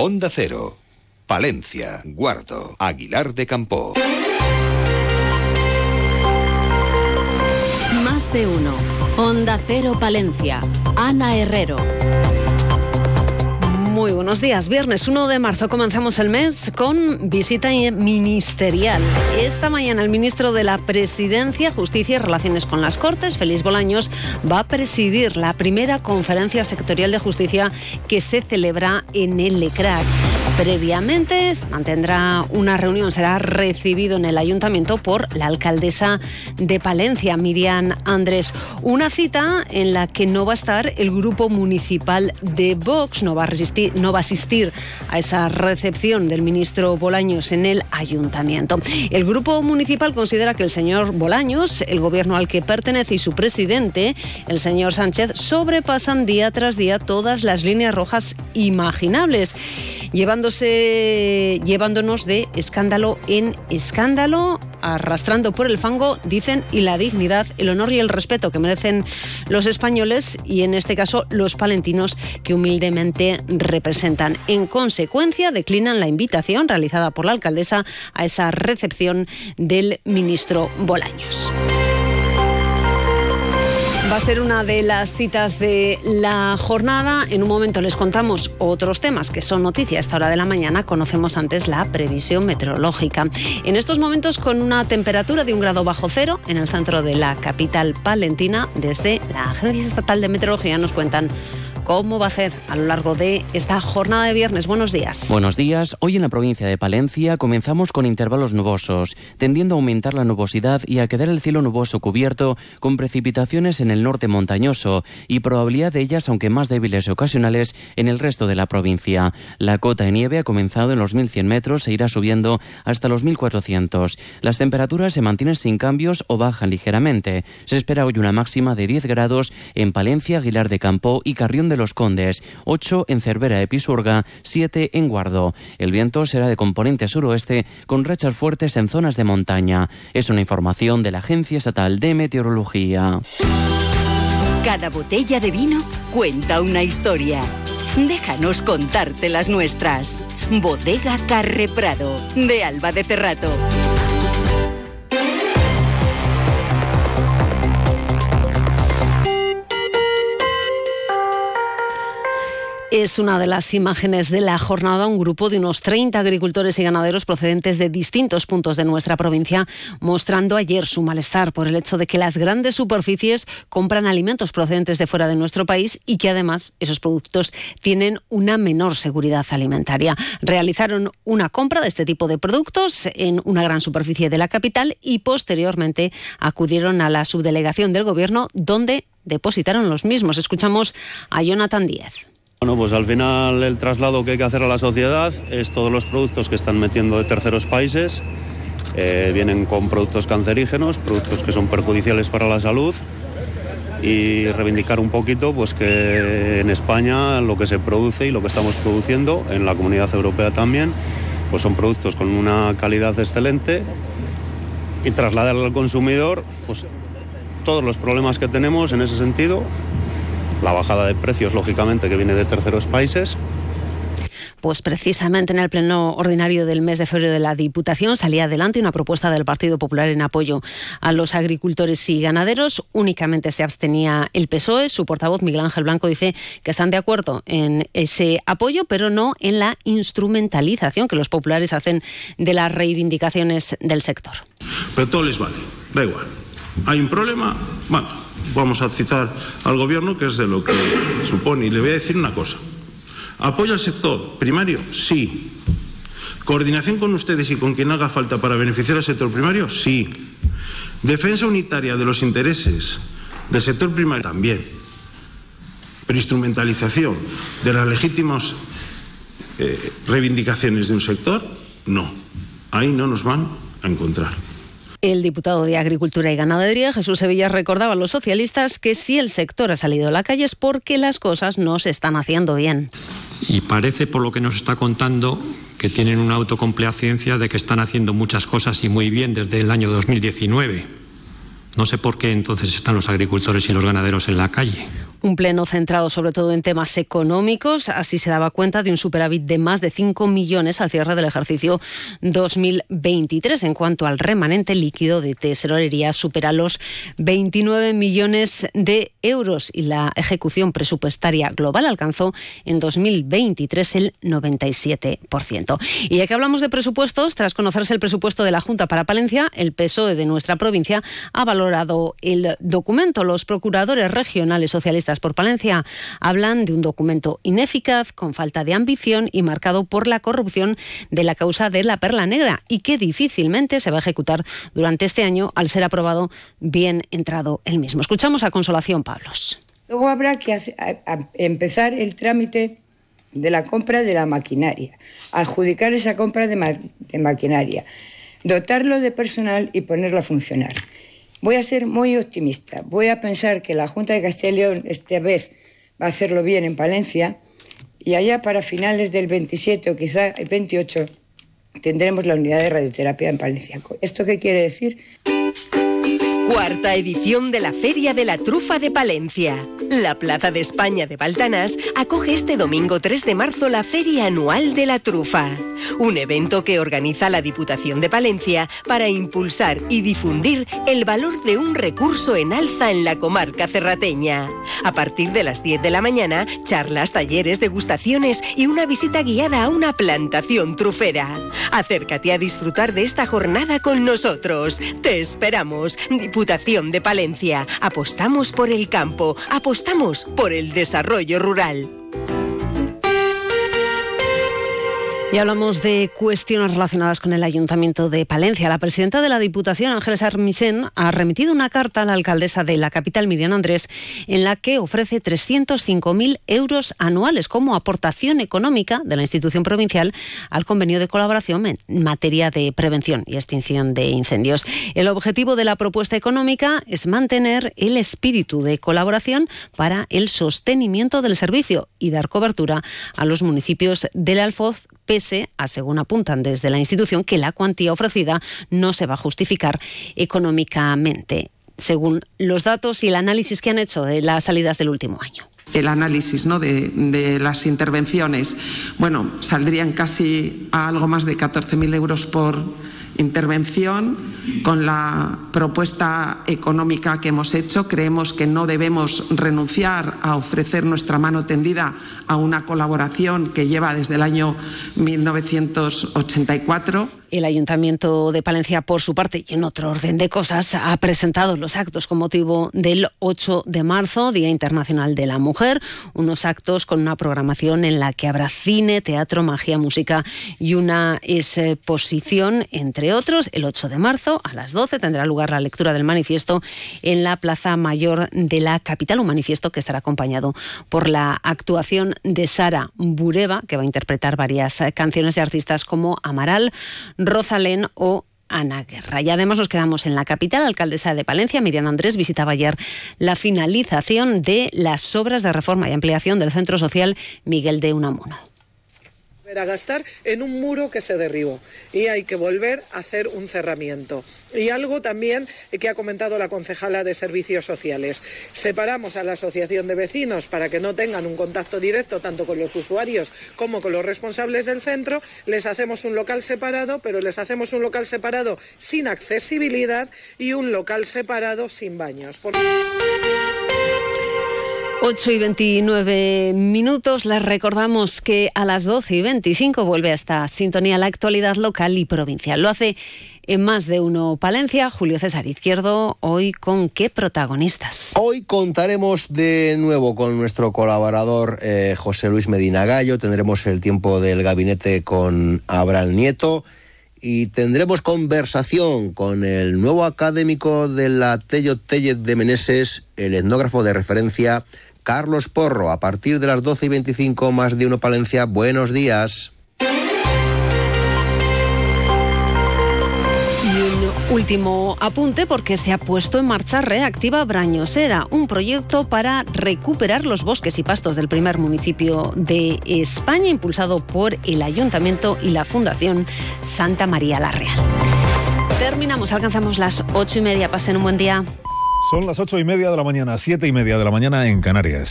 Onda Cero, Palencia, Guardo, Aguilar de Campo. Más de uno. Onda Cero Palencia. Ana Herrero. Muy buenos días. Viernes 1 de marzo comenzamos el mes con visita ministerial. Esta mañana el ministro de la Presidencia, Justicia y Relaciones con las Cortes, Félix Bolaños, va a presidir la primera conferencia sectorial de justicia que se celebra en el LECRAC. Previamente mantendrá una reunión, será recibido en el ayuntamiento por la alcaldesa de Palencia, Miriam Andrés. Una cita en la que no va a estar el grupo municipal de Vox, no va a resistir no va a asistir a esa recepción del ministro Bolaños en el ayuntamiento. El grupo municipal considera que el señor Bolaños, el gobierno al que pertenece y su presidente, el señor Sánchez, sobrepasan día tras día todas las líneas rojas imaginables, llevándose, llevándonos de escándalo en escándalo, arrastrando por el fango, dicen, y la dignidad, el honor y el respeto que merecen los españoles y en este caso los palentinos que humildemente representan. En consecuencia, declinan la invitación realizada por la alcaldesa a esa recepción del ministro Bolaños. Va a ser una de las citas de la jornada. En un momento les contamos otros temas que son noticia a esta hora de la mañana. Conocemos antes la previsión meteorológica. En estos momentos con una temperatura de un grado bajo cero en el centro de la capital palentina. Desde la Agencia Estatal de Meteorología nos cuentan cómo va a ser a lo largo de esta jornada de viernes. Buenos días. Buenos días. Hoy en la provincia de Palencia comenzamos con intervalos nubosos, tendiendo a aumentar la nubosidad y a quedar el cielo nuboso cubierto con precipitaciones en el norte montañoso y probabilidad de ellas, aunque más débiles y ocasionales, en el resto de la provincia. La cota de nieve ha comenzado en los 1.100 metros e irá subiendo hasta los 1.400. Las temperaturas se mantienen sin cambios o bajan ligeramente. Se espera hoy una máxima de 10 grados en Palencia, Aguilar de Campo y Carrión de los Condes, 8 en Cervera de Pisurga, 7 en Guardo. El viento será de componente suroeste con rachas fuertes en zonas de montaña. Es una información de la Agencia Estatal de Meteorología. Cada botella de vino cuenta una historia. Déjanos contarte las nuestras. Bodega Carre Prado, de Alba de Cerrato. Es una de las imágenes de la jornada. Un grupo de unos 30 agricultores y ganaderos procedentes de distintos puntos de nuestra provincia mostrando ayer su malestar por el hecho de que las grandes superficies compran alimentos procedentes de fuera de nuestro país y que además esos productos tienen una menor seguridad alimentaria. Realizaron una compra de este tipo de productos en una gran superficie de la capital y posteriormente acudieron a la subdelegación del gobierno donde depositaron los mismos. Escuchamos a Jonathan Díez. Bueno, pues al final el traslado que hay que hacer a la sociedad es todos los productos que están metiendo de terceros países. Eh, vienen con productos cancerígenos, productos que son perjudiciales para la salud y reivindicar un poquito pues que en España lo que se produce y lo que estamos produciendo, en la comunidad europea también, pues son productos con una calidad excelente y trasladar al consumidor pues todos los problemas que tenemos en ese sentido la bajada de precios, lógicamente, que viene de terceros países. Pues precisamente en el pleno ordinario del mes de febrero de la Diputación salía adelante una propuesta del Partido Popular en apoyo a los agricultores y ganaderos. Únicamente se abstenía el PSOE. Su portavoz, Miguel Ángel Blanco, dice que están de acuerdo en ese apoyo, pero no en la instrumentalización que los populares hacen de las reivindicaciones del sector. Pero todo les vale, da igual. Hay un problema, bueno vamos a citar al Gobierno, que es de lo que supone. Y le voy a decir una cosa. ¿Apoyo al sector primario? Sí. ¿Coordinación con ustedes y con quien haga falta para beneficiar al sector primario? Sí. ¿Defensa unitaria de los intereses del sector primario? También. Pero instrumentalización de las legítimas eh, reivindicaciones de un sector? No. Ahí no nos van a encontrar. El diputado de Agricultura y Ganadería, Jesús Sevilla, recordaba a los socialistas que si el sector ha salido a la calle es porque las cosas no se están haciendo bien. Y parece, por lo que nos está contando, que tienen una autocomplacencia de que están haciendo muchas cosas y muy bien desde el año 2019. No sé por qué entonces están los agricultores y los ganaderos en la calle. Un pleno centrado sobre todo en temas económicos. Así se daba cuenta de un superávit de más de 5 millones al cierre del ejercicio 2023. En cuanto al remanente líquido de tesorería, supera los 29 millones de euros y la ejecución presupuestaria global alcanzó en 2023 el 97%. Y ya que hablamos de presupuestos, tras conocerse el presupuesto de la Junta para Palencia, el PSOE de nuestra provincia ha valorado el documento. Los procuradores regionales socialistas por Palencia hablan de un documento ineficaz, con falta de ambición y marcado por la corrupción de la causa de la Perla Negra y que difícilmente se va a ejecutar durante este año al ser aprobado bien entrado el mismo. Escuchamos a Consolación Pablos. Luego habrá que empezar el trámite de la compra de la maquinaria, adjudicar esa compra de, de maquinaria, dotarlo de personal y ponerlo a funcionar. Voy a ser muy optimista. Voy a pensar que la Junta de Castilla y León esta vez va a hacerlo bien en Palencia y allá para finales del 27 o quizá el 28 tendremos la unidad de radioterapia en Palencia. ¿Esto qué quiere decir? Cuarta edición de la Feria de la Trufa de Palencia. La Plaza de España de Baltanás acoge este domingo 3 de marzo la Feria Anual de la Trufa, un evento que organiza la Diputación de Palencia para impulsar y difundir el valor de un recurso en alza en la comarca cerrateña. A partir de las 10 de la mañana, charlas, talleres, degustaciones y una visita guiada a una plantación trufera. Acércate a disfrutar de esta jornada con nosotros. Te esperamos. De Palencia. Apostamos por el campo, apostamos por el desarrollo rural. Y hablamos de cuestiones relacionadas con el Ayuntamiento de Palencia. La presidenta de la Diputación, Ángeles Armisen, ha remitido una carta a la alcaldesa de la capital, Miriam Andrés, en la que ofrece 305.000 euros anuales como aportación económica de la institución provincial al convenio de colaboración en materia de prevención y extinción de incendios. El objetivo de la propuesta económica es mantener el espíritu de colaboración para el sostenimiento del servicio y dar cobertura a los municipios del Alfoz pese a, según apuntan desde la institución, que la cuantía ofrecida no se va a justificar económicamente, según los datos y el análisis que han hecho de las salidas del último año el análisis ¿no? de, de, las intervenciones, bueno, saldrían casi a algo más de 14.000 euros por intervención. Con la propuesta económica que hemos hecho, creemos que no debemos renunciar a ofrecer nuestra mano tendida a una colaboración que lleva desde el año 1984. El Ayuntamiento de Palencia, por su parte, y en otro orden de cosas, ha presentado los actos con motivo del 8 de marzo, Día Internacional de la Mujer, unos actos con una programación en la que habrá cine, teatro, magia, música y una exposición, entre otros. El 8 de marzo, a las 12, tendrá lugar la lectura del manifiesto en la Plaza Mayor de la capital, un manifiesto que estará acompañado por la actuación de Sara Bureva, que va a interpretar varias canciones de artistas como Amaral, Rosalén o Ana Guerra. Y además nos quedamos en la capital. Alcaldesa de Palencia, Miriam Andrés, visitaba ayer la finalización de las obras de reforma y ampliación del Centro Social Miguel de Unamuno a gastar en un muro que se derribó y hay que volver a hacer un cerramiento. Y algo también que ha comentado la concejala de Servicios Sociales. Separamos a la Asociación de Vecinos para que no tengan un contacto directo tanto con los usuarios como con los responsables del centro. Les hacemos un local separado, pero les hacemos un local separado sin accesibilidad y un local separado sin baños. 8 y 29 minutos. Les recordamos que a las 12 y 25 vuelve a esta sintonía la actualidad local y provincial. Lo hace en más de uno Palencia. Julio César Izquierdo, hoy con qué protagonistas. Hoy contaremos de nuevo con nuestro colaborador eh, José Luis Medina Gallo. Tendremos el tiempo del gabinete con Abraham Nieto y tendremos conversación con el nuevo académico de la Tello Tellez de Meneses, el etnógrafo de referencia Carlos Porro, a partir de las 12 y 25 más de uno Palencia. Buenos días. Último apunte porque se ha puesto en marcha Reactiva Brañosera, un proyecto para recuperar los bosques y pastos del primer municipio de España, impulsado por el Ayuntamiento y la Fundación Santa María la Real. Terminamos, alcanzamos las ocho y media. Pasen un buen día. Son las ocho y media de la mañana, siete y media de la mañana en Canarias.